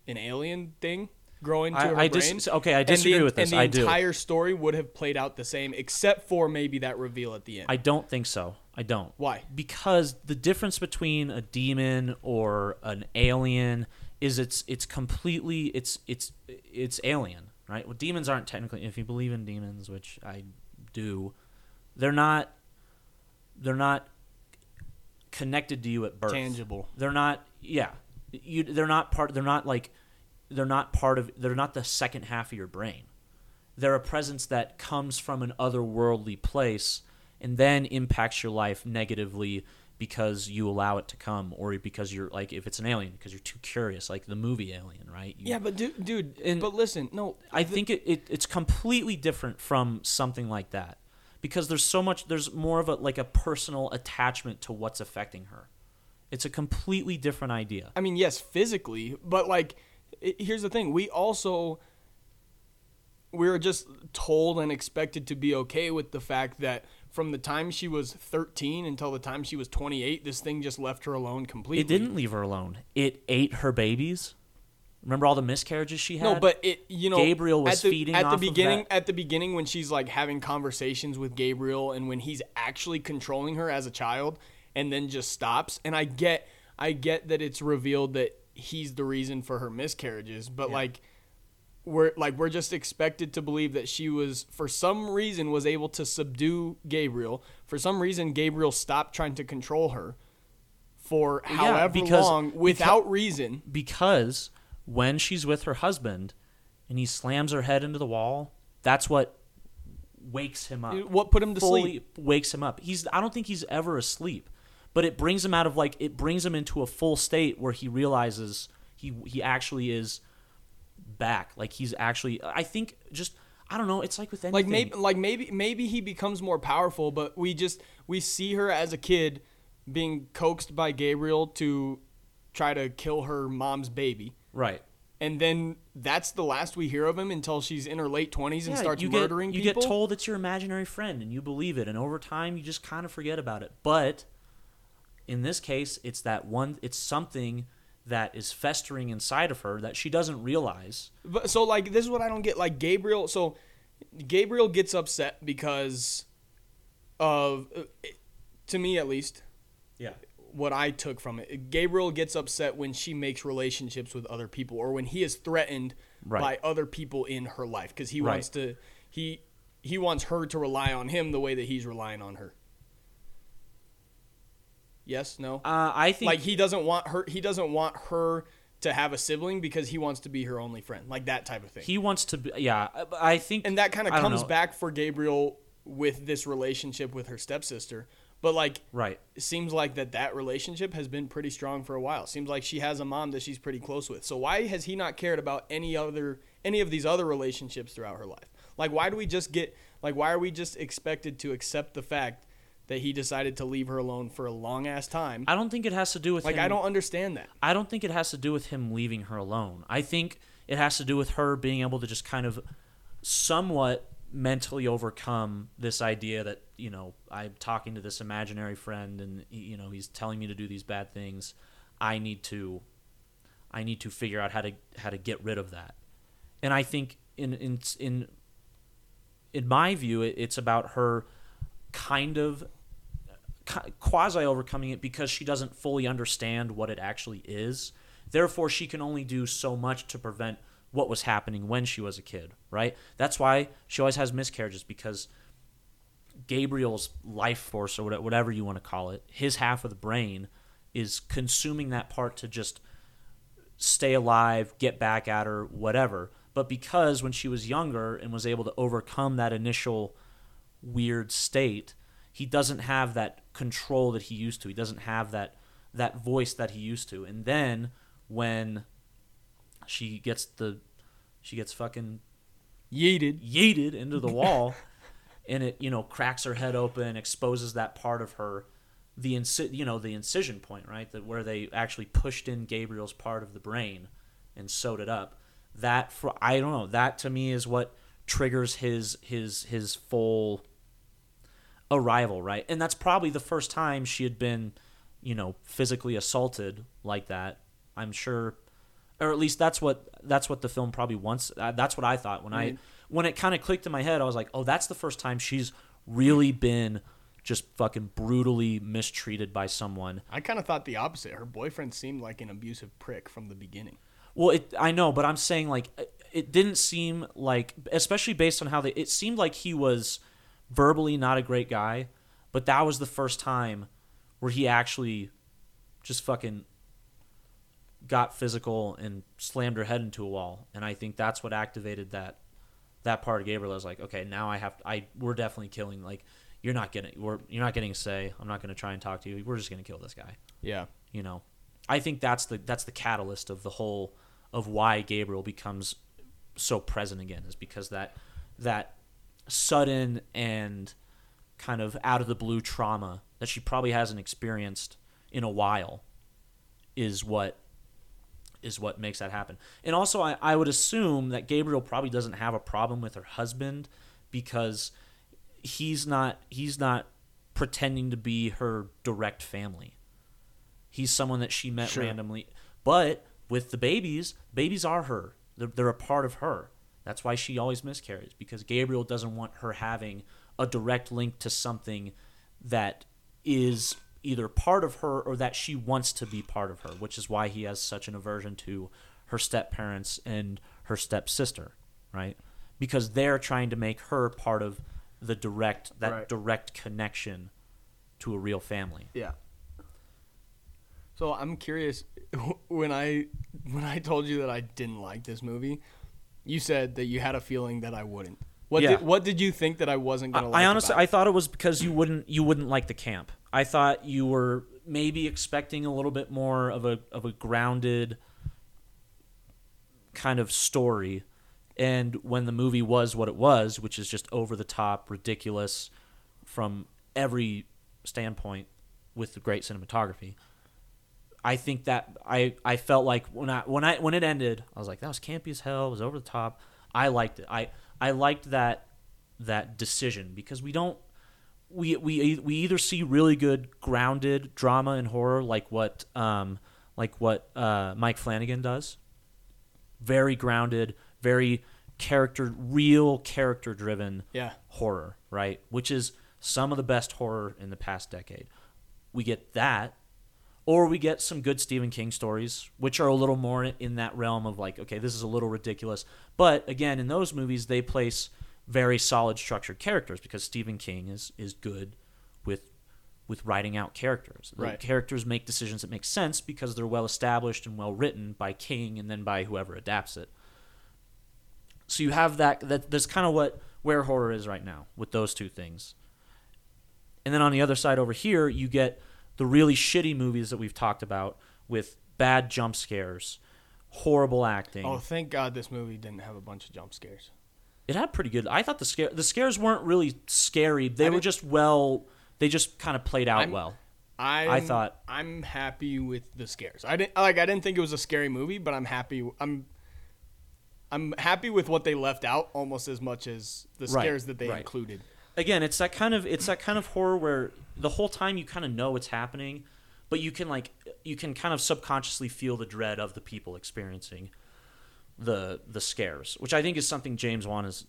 an alien thing growing to I, her I brain. dis- okay, I And the- disagree with this. And the I do. entire story would have played out the same, except for maybe that reveal at the end. I don't think so. I don't. Why? Because the difference between a demon or an alien is it's it's completely it's it's it's alien, right? Well, demons aren't technically if you believe in demons, which I do, they're not they're not connected to you at birth. Tangible. They're not yeah. You they're not part they're not like they're not part of they're not the second half of your brain. They're a presence that comes from an otherworldly place and then impacts your life negatively because you allow it to come or because you're like if it's an alien because you're too curious like the movie alien right You- Yeah, but dude, dude And- but listen, no, I think it, it it's completely different from something like that because there's so much there's more of a like a personal attachment to what's affecting her. It's a completely different idea. I mean, yes, physically, but like, i here's the thing: we also we're just told and expected to be okay with the fact that from the time she was 13 until the time she was 28, this thing just left her alone completely. It didn't leave her alone. It ate her babies. Remember all the miscarriages she had? No, but it you know Gabriel was at the, feeding at the beginning at the beginning when she's like having conversations with Gabriel and when he's actually controlling her as a child and then just stops and I get I get that it's revealed that he's the reason for her miscarriages but Yeah. like we're like we're just expected to believe that she was for some reason was able to subdue Gabriel for some reason Gabriel stopped trying to control her for Yeah, however because- long without reason because when she's with her husband and he slams her head into the wall, that's what wakes him up. what put him to fully sleep wakes him up. He's I don't think he's ever asleep, but it brings him out of like it brings him into a full state where he realizes he he actually is back. Like he's actually I think just I don't know, it's like with anything. like maybe like maybe maybe he becomes more powerful but we just we see her as a kid being coaxed by gabriel to try to kill her mom's baby right. and then that's the last we hear of him until she's in her late 20s and Yeah, starts you murdering get, you people get told it's your imaginary friend and you believe it and over time you just kind of forget about it. But in this case, it's that one it's something that is festering inside of her that she doesn't realize. but so like this is what i don't get like gabriel so gabriel gets upset because of uh, to me at least Yeah. what I took from it. Gabriel gets upset when she makes relationships with other people or when he is threatened Right. by other people in her life because he Right. wants to he he wants her to rely on him the way that he's relying on her. Yes, no. Uh, I think like he doesn't want her he doesn't want her to have a sibling because he wants to be her only friend. Like that type of thing. he wants to be yeah, I think and that kind of comes back for Gabriel with this relationship with her stepsister. But like right. it seems like that that relationship has been pretty strong for a while. Seems like she has a mom that she's pretty close with. So why has he not cared about any other any of these other relationships throughout her life? Like why do we just get like why are we just expected to accept the fact that he decided to leave her alone for a long ass time? I don't think it has to do with Like him, I don't understand that. I don't think it has to do with him leaving her alone. I think it has to do with her being able to just kind of somewhat mentally overcome this idea that, you know, I'm talking to this imaginary friend and you know, he's telling me to do these bad things. I need to I need to figure out how to how to get rid of that. And I think in in in in my view it, it's about her kind of quasi overcoming it because she doesn't fully understand what it actually is. Therefore, she can only do so much to prevent what was happening when she was a kid, right? That's why she always has miscarriages because Gabriel's life force or whatever you want to call it, his half of the brain is consuming that part to just stay alive, get back at her, whatever. But because when she was younger and was able to overcome that initial weird state, he doesn't have that control that he used to. He doesn't have that that voice that he used to. And then when she gets the she gets fucking Yeeted. yeeted into the wall and it you know cracks her head open exposes that part of her the inci- you know the incision point right that where they actually pushed in gabriel's part of the brain and sewed it up that for i don't know that to me is what triggers his his his full arrival right and that's probably the first time she had been you know physically assaulted like that i'm sure or at least that's what that's what the film probably wants. Uh, that's what I thought when I when it kind of clicked in my head. I was like, oh, that's the first time she's really been just fucking brutally mistreated by someone. I kind of thought the opposite. Her boyfriend seemed like an abusive prick from the beginning. Well, it I know, but I'm saying like it- it didn't seem like, especially based on how they. It seemed like he was verbally not a great guy, but that was the first time where he actually just fucking got physical and slammed her head into a wall, and I think that's what activated that that part of Gabriel. I was like, okay, now I have I we're definitely killing like. You're not getting. We're, you're not getting a say. I'm not going to try and talk to you. We're just going to kill this guy Yeah. you know i think that's the that's the catalyst of the whole of why gabriel becomes so present again is because that that sudden and kind of out of the blue trauma that she probably hasn't experienced in a while is what is what makes that happen and also I, I would assume that gabriel probably doesn't have a problem with her husband because he's not he's not pretending to be her direct family he's someone that she met Sure. randomly. But with the babies, babies are her. They're, they're a part of her. That's why she always miscarries because Gabriel doesn't want her having a direct link to something that is either part of her or that she wants to be part of her, which is why he has such an aversion to her step parents and her stepsister, right? Because they're trying to make her part of the direct that Right. direct connection to a real family. Yeah. So I'm curious when I when I told you that I didn't like this movie, you said that you had a feeling that I wouldn't. What Yeah. did what did you think that I wasn't gonna I, like? I honestly, I thought it was because you wouldn't you wouldn't like the camp. I thought you were maybe expecting a little bit more of a of a grounded kind of story, and when the movie was what it was, which is just over the top, ridiculous from every standpoint, with the great cinematography. I think that I, I felt like when I when I when it ended, I was like that was campy as hell. It was over the top. I liked it. I I liked that that decision because we don't we we we either see really good grounded drama and horror like what um like what uh, Mike Flanagan does, very grounded, very character real character driven Yeah. horror, right? Which is some of the best horror in the past decade. We get that, or we get some good Stephen King stories, which are a little more in that realm of like, okay, this is a little ridiculous. But again, in those movies, they place very solid structured characters because Stephen King is is good with with writing out characters. The Right. characters make decisions that make sense because they're well established and well written by King and then by whoever adapts it. So you have that that that's kind of what where horror is right now with those two things. And then on the other side over here, you get the really shitty movies that we've talked about with bad jump scares, horrible acting. Oh, thank God this movie didn't have a bunch of jump scares. It had pretty good. I thought the scare the scares weren't really scary. They I were just well. They just kind of played out I'm- well. I I thought- I'm happy with the scares. I didn't like. I didn't think it was a scary movie, but I'm happy. I'm I'm happy with what they left out almost as much as the Right, scares that they right. included. Again it's that kind of it's that kind of horror where the whole time you kind of know what's happening but you can like you can kind of subconsciously feel the dread of the people experiencing the the scares which i think is something james wan has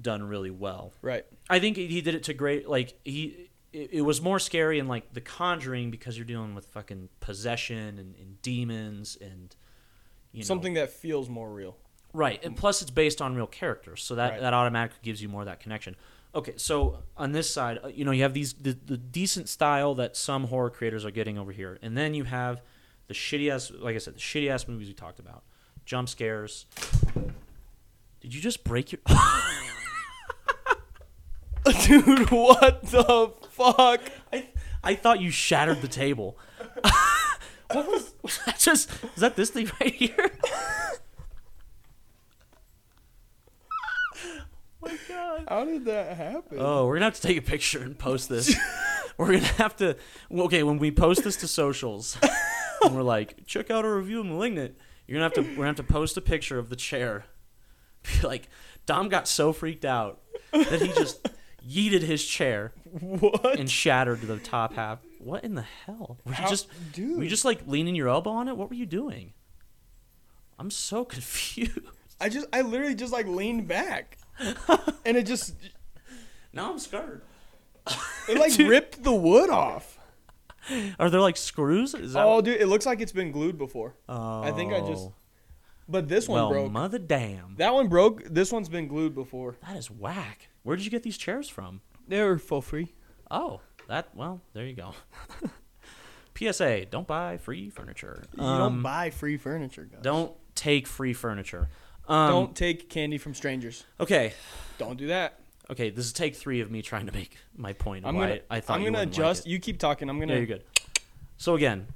done really well Right. i think he did it to great like he it, it was more scary in like the conjuring because you're dealing with fucking possession and, and demons and you know, Something that feels more real. Right, and plus it's based on real characters, so that Right. that automatically gives you more of that connection. Okay, so on this side, uh, you know, you have these the, the decent style that some horror creators are getting over here, and then you have the shitty ass, like I said, the shitty ass movies we talked about, jump scares. Did you just break your? Dude, what the fuck? I I thought you shattered the table. what was, was that? Just is that this thing right here? oh my god. How did that happen? Oh, we're gonna have to take a picture and post this. we're gonna have to. Okay, when we post this to socials, and we're like, check out our review of *Malignant,* you're gonna have to. We're gonna have to post a picture of the chair. Be like, Dom got so freaked out that he just yeeted his chair what? and shattered the top half. What in the hell? Were you How- just dude. were you just like leaning your elbow on it? What were you doing? I'm so confused. I just, I literally just like leaned back, and it just, Now I'm scared. it like Dude. ripped the wood off. Are there like screws? Is that Oh, dude, it looks like it's been glued before. Oh. I think I just- But this one well, broke. mother damn. that one broke. This one's been glued before. That is whack. Where did you get these chairs from? They were for free. Oh, that well, there you go. PSA: Don't buy free furniture. You Um, don't buy free furniture, guys. don't take free furniture. Um, don't take candy from strangers. Okay, Don't do that. okay. This is take three of me trying to make my point. I'm gonna. I thought I'm gonna wouldn't adjust. Like you keep talking. I'm gonna. Yeah, you're good. So again,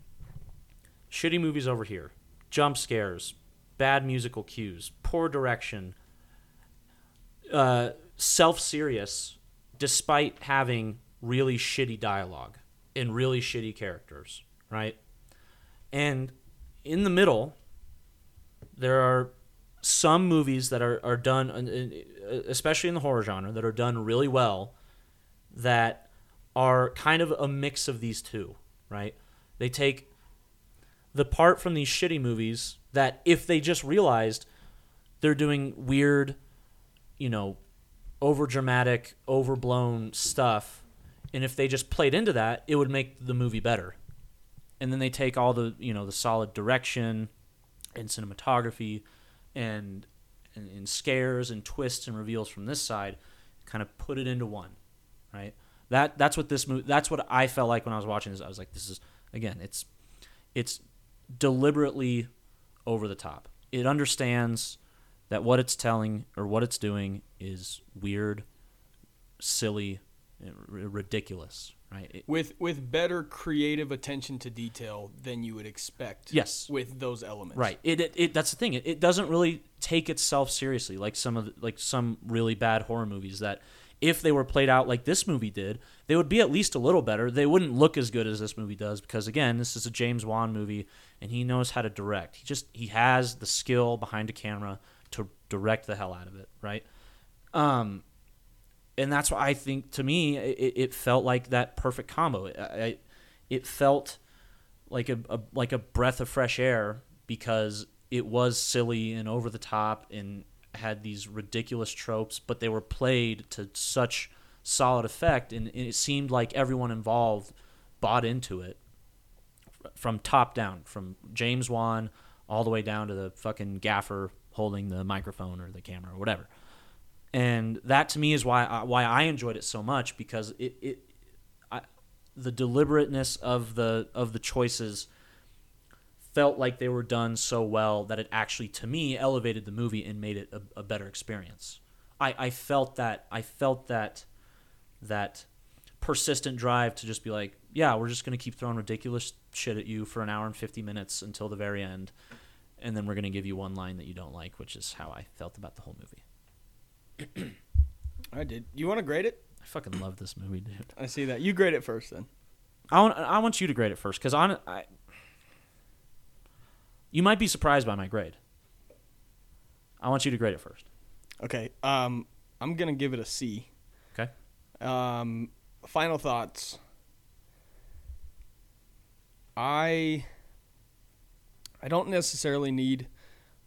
shitty movies over here, jump scares, bad musical cues, poor direction, uh, self-serious, despite having really shitty dialogue and really shitty characters, right? And in the middle, there are some movies that are, are done, especially in the horror genre, that are done really well that are kind of a mix of these two, right? They take the part from these shitty movies that if they just realized they're doing weird, you know, over dramatic, overblown stuff, and if they just played into that, it would make the movie better. And then they take all the, you know, the solid direction and cinematography and and, and scares and twists and reveals from this side, kind of put it into one, right? That that's what this movie. That's what I felt like when I was watching this. I was like, this is again, it's it's deliberately over the top. It understands that what it's telling or what it's doing is weird, silly, ridiculous, right? It- With with better creative attention to detail than you would expect. Yes. With those elements. Right. It, it, it that's the thing. It, it doesn't really take itself seriously like some of the, like some really bad horror movies that if they were played out like this movie did, they would be at least a little better. They wouldn't look as good as this movie does because again, this is a James Wan movie and he knows how to direct. He just he has the skill behind a camera to direct the hell out of it, right? Um and that's why I think to me it, it felt like that perfect combo. I, I, it felt like a, a like a breath of fresh air because it was silly and over the top and had these ridiculous tropes, but they were played to such solid effect, and it seemed like everyone involved bought into it from top down, from James Wan all the way down to the fucking gaffer holding the microphone or the camera or whatever. And that to me is why I, why I enjoyed it so much because it, it I, the deliberateness of the of the choices felt like they were done so well that it actually to me elevated the movie and made it a, a better experience. I, I felt that I felt that that persistent drive to just be like, yeah, we're just gonna keep throwing ridiculous shit at you for an hour and fifty minutes until the very end, and then we're gonna give you one line that you don't like, which is how I felt about the whole movie. I did. You want to grade it? I fucking love this movie, dude. I see that. You grade it first then. I want I want you to grade it first because on I, you might be surprised by my grade. I want you to grade it first. Okay. Um, I'm gonna give it a C. Okay. Um, final thoughts. I I don't necessarily need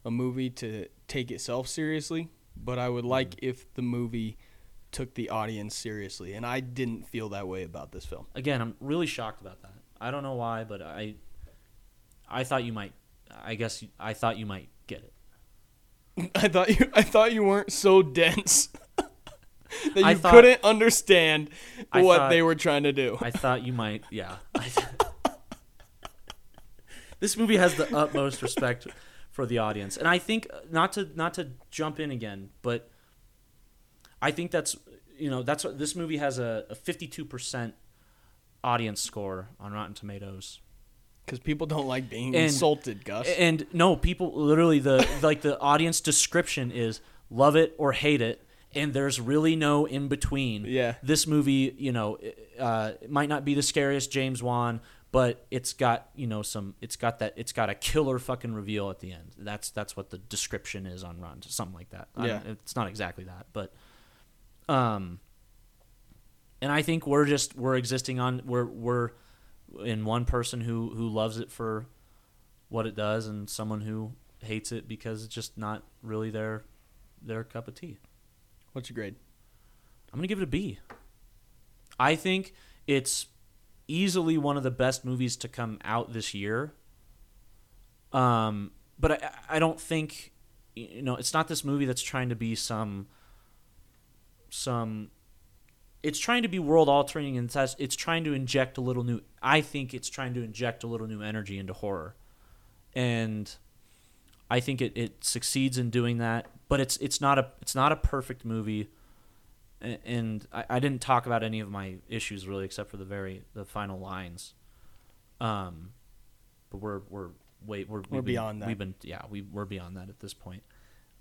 a movie to take itself seriously, but I would like mm. if the movie took the audience seriously, and I didn't feel that way about this film. Again, I'm really shocked about that. I don't know why, but I I thought you might. I guess you- I thought you might get it. I thought you I thought you weren't so dense that you thought- couldn't understand I what thought- they were trying to do. I thought you might. Yeah. this movie has the utmost respect for the audience, and I think not to not to jump in again, but I think that's you know that's what this movie has a fifty two percent audience score on Rotten Tomatoes. Because people don't like being And- insulted, Gus. And no, people literally the like the audience description is love it or hate it, and there's really no in between. Yeah. This movie, you know, uh, it might not be the scariest James Wan, but it's got you know some. It's got that. It's got a killer fucking reveal at the end. That's that's what the description is on Rotten, something like that. Yeah. it's not exactly that, but um. And I think we're just we're existing on we're we're in one person who who loves it for what it does, and someone who hates it because it's just not really their their cup of tea. What's your grade? I'm gonna give it a B. I think it's easily one of the best movies to come out this year. Um, but I, I don't think you know it's not this movie that's trying to be some some. It's trying to be world altering and it's, it's trying to inject a little new. I think it's trying to inject a little new energy into horror, and I think it, it succeeds in doing that. But it's it's not a it's not a perfect movie and I, I didn't talk about any of my issues really except for the very the final lines um but we're we're wait we're We're been- beyond that. we've been yeah we we're beyond that at this point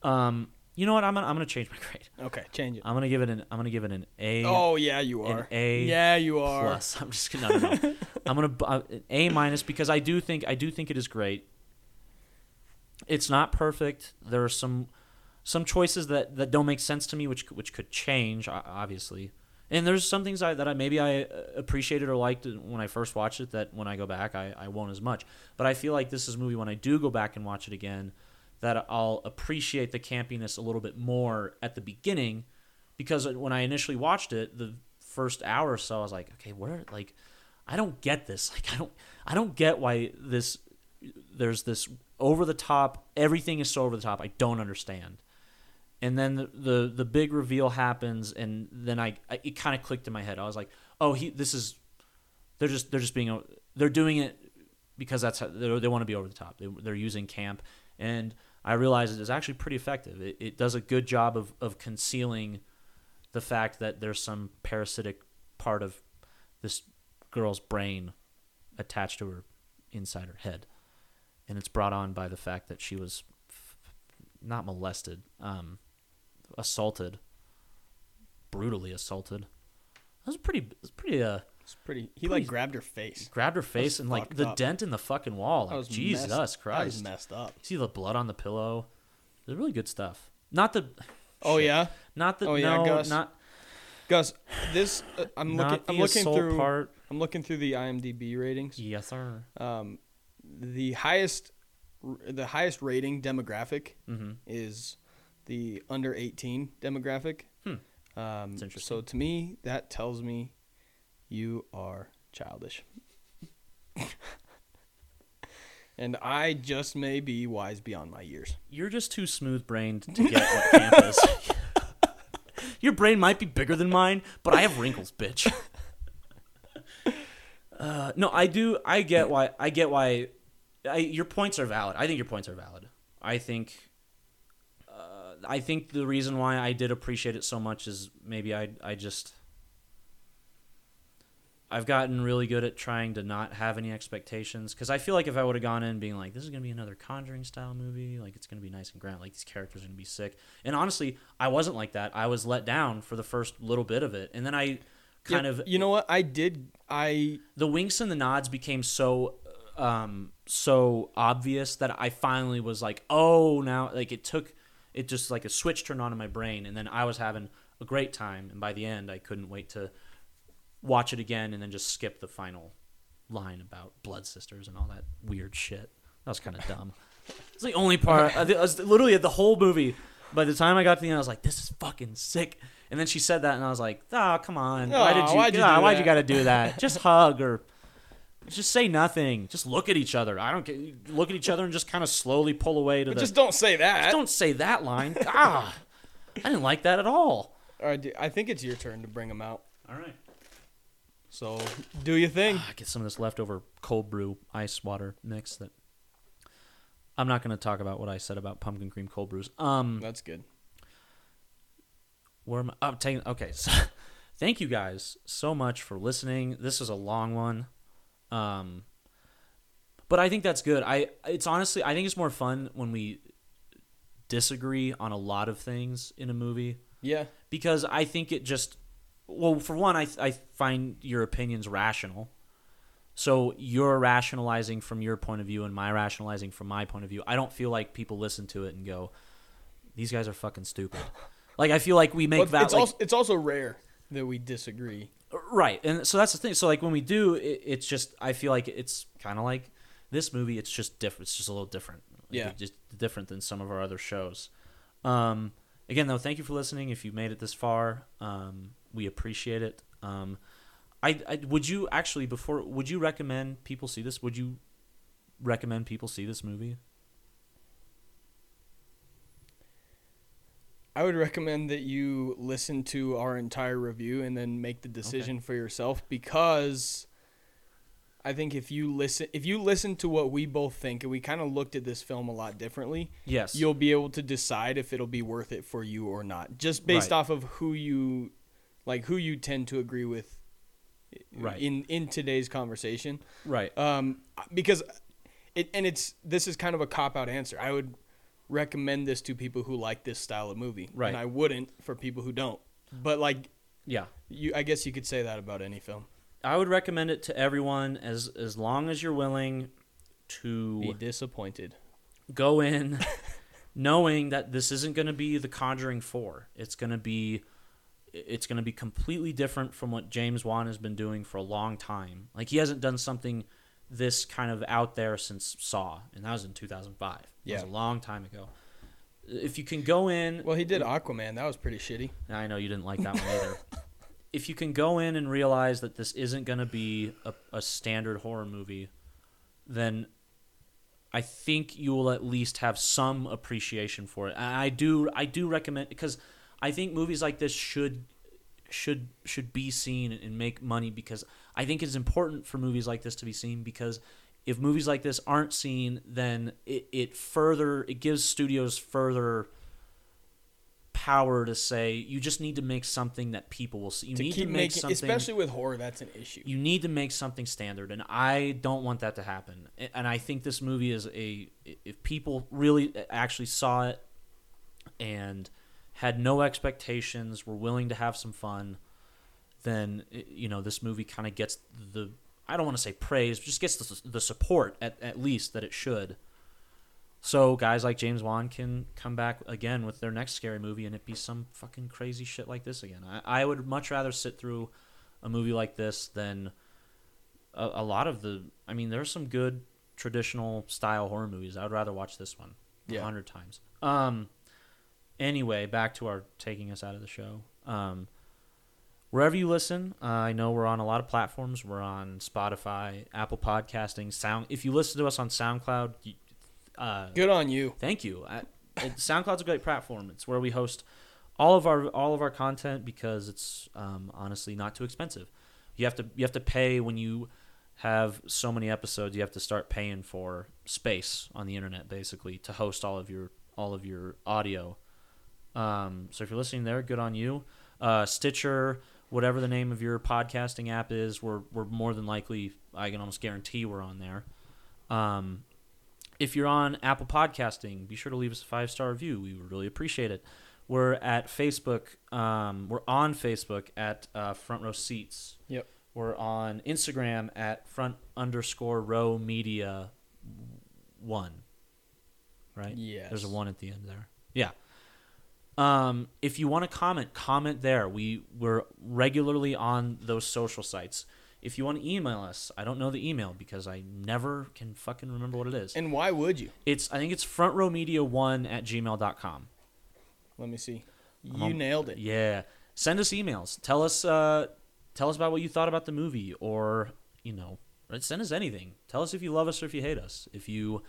um you know what i'm gonna i'm gonna change my grade Okay, change it. i'm gonna give it an i'm gonna give it an a Oh yeah, you an are. A yeah, you are. plus i'm just gonna no, no, no. i'm gonna uh, a minus because i do think i do think it is great it's not perfect there are some some choices that, that don't make sense to me which which could change obviously. And there's some things I, that I maybe I uh, appreciated or liked when I first watched it that when I go back I, I won't as much. But I feel like this is a movie when I do go back and watch it again that I'll appreciate the campiness a little bit more at the beginning because when I initially watched it the first hour or so I was like okay where like I don't get this. Like I don't I don't get why this there's this over the top everything is so over the top I don't understand and then the the, the big reveal happens and then I, I it kind of clicked in my head. I was like oh he this is they're just they're just being they're doing it because that's how they want to be over the top. They, they're using camp. And I realized it is actually pretty effective. It, it does a good job of, of concealing the fact that there's some parasitic part of this girl's brain attached to her inside her head. And it's brought on by the fact that she was f- not molested. Um assaulted brutally assaulted that was pretty it was pretty uh It's pretty. He Pretty- like grabbed her face. grabbed her face and like the up. dent in the fucking wall like jesus messed, That was christ messed up. see the blood on the pillow it's really good stuff not the Oh shit. yeah, not the Oh, yeah, no Gus. not Gus. This uh, I'm looking. the I'm looking through. part I'm looking through the IMDb ratings. yes sir Um, the highest, the highest rating demographic mm-hmm. is the under 18 demographic. Hmm. Um, That's interesting. So to me, that tells me you are childish. and I just may be wise beyond my years. You're just too smooth brained to get what camp is. Your brain might be bigger than mine, but I have wrinkles, bitch. Uh, no, I do. I get why. I get why. I, your points are valid. I think your points are valid. I think. I think the reason why I did appreciate it so much is maybe I. I just. I've gotten really good at trying to not have any expectations because I feel like if I would have gone in being like, this is gonna be another Conjuring style movie, like it's gonna be nice and grand, like these characters are gonna be sick, and honestly, I wasn't like that. I was let down for the first little bit of it, and then I kind Yeah, of You know what? I did. I the winks and the nods became so um so obvious that I finally was like, oh, now like it took it just like a switch turned on in my brain, and then I was having a great time, and by the end, I couldn't wait to watch it again, and then just skip the final line about blood sisters and all that weird shit. That was kind of dumb. It's the only part. I, I was literally the whole movie. By the time I got to the end, I was like, "This is fucking sick." And then she said that, and I was like, "Ah, come on! why did you, why'd you ah, do why'd you got to do that? Just hug or just say nothing. Just look at each other. I don't get. Look at each other and just kind of slowly pull away to but the. just don't say that. Just don't say that line. Ah, I didn't like that at all. All right, dude, I think it's your turn to bring them out. All right. So do your thing. Ah, get some of this leftover cold brew ice water mix that. I'm not going to talk about what I said about pumpkin cream cold brews. Um, That's good. where am I? I'm taking. Okay, so thank you guys so much for listening. This is a long one, um, but I think that's good. I it's honestly I think it's more fun when we disagree on a lot of things in a movie. Yeah. because I think it just well for one I I find your opinions rational. So you're rationalizing from your point of view and my rationalizing from my point of view. I don't feel like people listen to it and go these guys are fucking stupid. Like I feel like we make Well, that it's, like, also, it's also rare that we disagree. Right. And so that's the thing. So like when we do it, it's just I feel like it's kind of like this movie it's just different. It's just a little different. Like, Yeah. just different than some of our other shows. Um again though, thank you for listening if you made it this far. Um we appreciate it. Um I, I would you actually before would you recommend people see this? Would you recommend people see this movie? I would recommend that you listen to our entire review and then make the decision for yourself because I think if you listen if you listen to what we both think and we kind of looked at this film a lot differently, Yes. you'll be able to decide if it'll be worth it for you or not just based Right. off of who you like who you tend to agree with Right. in in today's conversation right. um, because it and it's this is kind of a cop out answer. I would recommend this to people who like this style of movie, Right. And I wouldn't for people who don't. But like Yeah. you, I guess you could say that about any film. I would recommend it to everyone as as long as you're willing to Be disappointed. go in knowing that this isn't going to be the Conjuring 4. It's going to be it's going to be completely different from what James Wan has been doing for a long time. Like he hasn't done something this kind of out there since Saw, and that was in 2005. It Yeah. was a long time ago. If you can go in Well, he did Aquaman. That was pretty shitty. I know you didn't like that one either. if you can go in and realize that this isn't going to be a, a standard horror movie, then I think you will at least have some appreciation for it. I do, I do recommend because I think movies like this should should should be seen and make money because I think it's important for movies like this to be seen because if movies like this aren't seen, then it, it further it gives studios further power to say you just need to make something that people will see. You to need to make making, something especially with horror, that's an issue. you need to make something standard and i don't want that to happen and i think this movie is a if people really actually saw it and had no expectations were willing to have some fun then you know this movie kind of gets the i don't want to say praise but just gets the, the support at, at least that it should so guys like James Wan can come back again with their next scary movie and it be some fucking crazy shit like this again. I, I would much rather sit through a movie like this than a, a lot of the. I mean, there's some good traditional style horror movies. I would rather watch this one a Yeah. hundred times. Um. Anyway, back to our taking us out of the show. Um. Wherever you listen, uh, I know we're on a lot of platforms. We're on Spotify, Apple Podcasting, Sound. If you listen to us on SoundCloud, you, uh, Good on you. Thank you. I, it, SoundCloud's a great platform. It's where we host all of our all of our content because it's um, honestly not too expensive. You have to you have to pay when you have so many episodes. You have to start paying for space on the internet basically to host all of your all of your audio. Um, so if you're listening there, good on you. Uh, Stitcher, whatever the name of your podcasting app is, we're we're more than likely. I can almost guarantee we're on there. Um, if you're on Apple Podcasting, be sure to leave us a five star review. We would really appreciate it. We're at Facebook. Um, we're on Facebook at uh, Front Row Seats. Yep. We're on Instagram at front underscore row media one. Right? Yeah. There's a one at the end there. Yeah. Um, if you want to comment, comment there. We we're regularly on those social sites. If you want to email us, I don't know the email because I never can fucking remember what it is. And why would you? It's I think it's frontrowmedia1 at gmail.com. Let me see. You on- nailed it. Yeah. Send us emails. Tell us uh tell us about what you thought about the movie or, you know, send us anything. Tell us if you love us or if you hate us. If you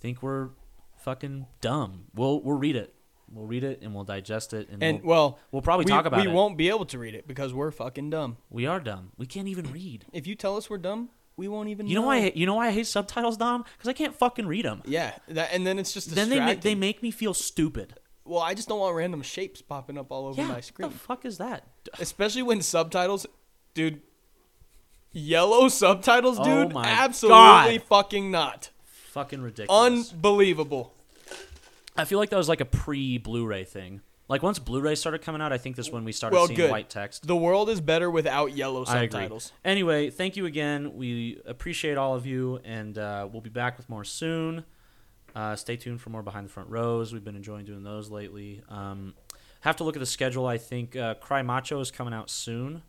think we're fucking dumb, we'll we'll read it. We'll read it and we'll digest it and, And we'll, well, we'll probably we, talk about we it. We won't be able to read it because we're fucking dumb. We are dumb. We can't even read. If you tell us we're dumb, we won't even. You know why I, you know why I hate subtitles, Dom? Cuz I can't fucking read them. Yeah, that, and then it's just Then they ma- they make me feel stupid. well, I just don't want random shapes popping up all over Yeah. my screen. What the fuck is that? especially when subtitles, dude. Yellow subtitles, Oh dude. my absolutely God. fucking not. Fucking ridiculous. Unbelievable. I feel like that was like a pre Blu-ray thing. Like once Blu-ray started coming out, I think this is when we started Well, seeing good. white text. The world is better without yellow subtitles. Anyway, thank you again. We appreciate all of you, and uh, we'll be back with more soon. Uh, stay tuned for more behind the front rows. We've been enjoying doing those lately. Um, have to look at the schedule. I think uh, Cry Macho is coming out soon,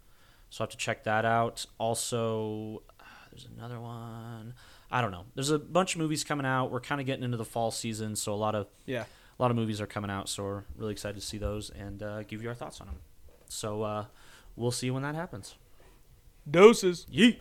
so I have to check that out. Also, uh, there's another one. I don't know. There's a bunch of movies coming out. We're kind of getting into the fall season, so a lot of Yeah. a lot of movies are coming out. So we're really excited to see those and uh, give you our thoughts on them. So uh, we'll see you when that happens. Doses. Yeet.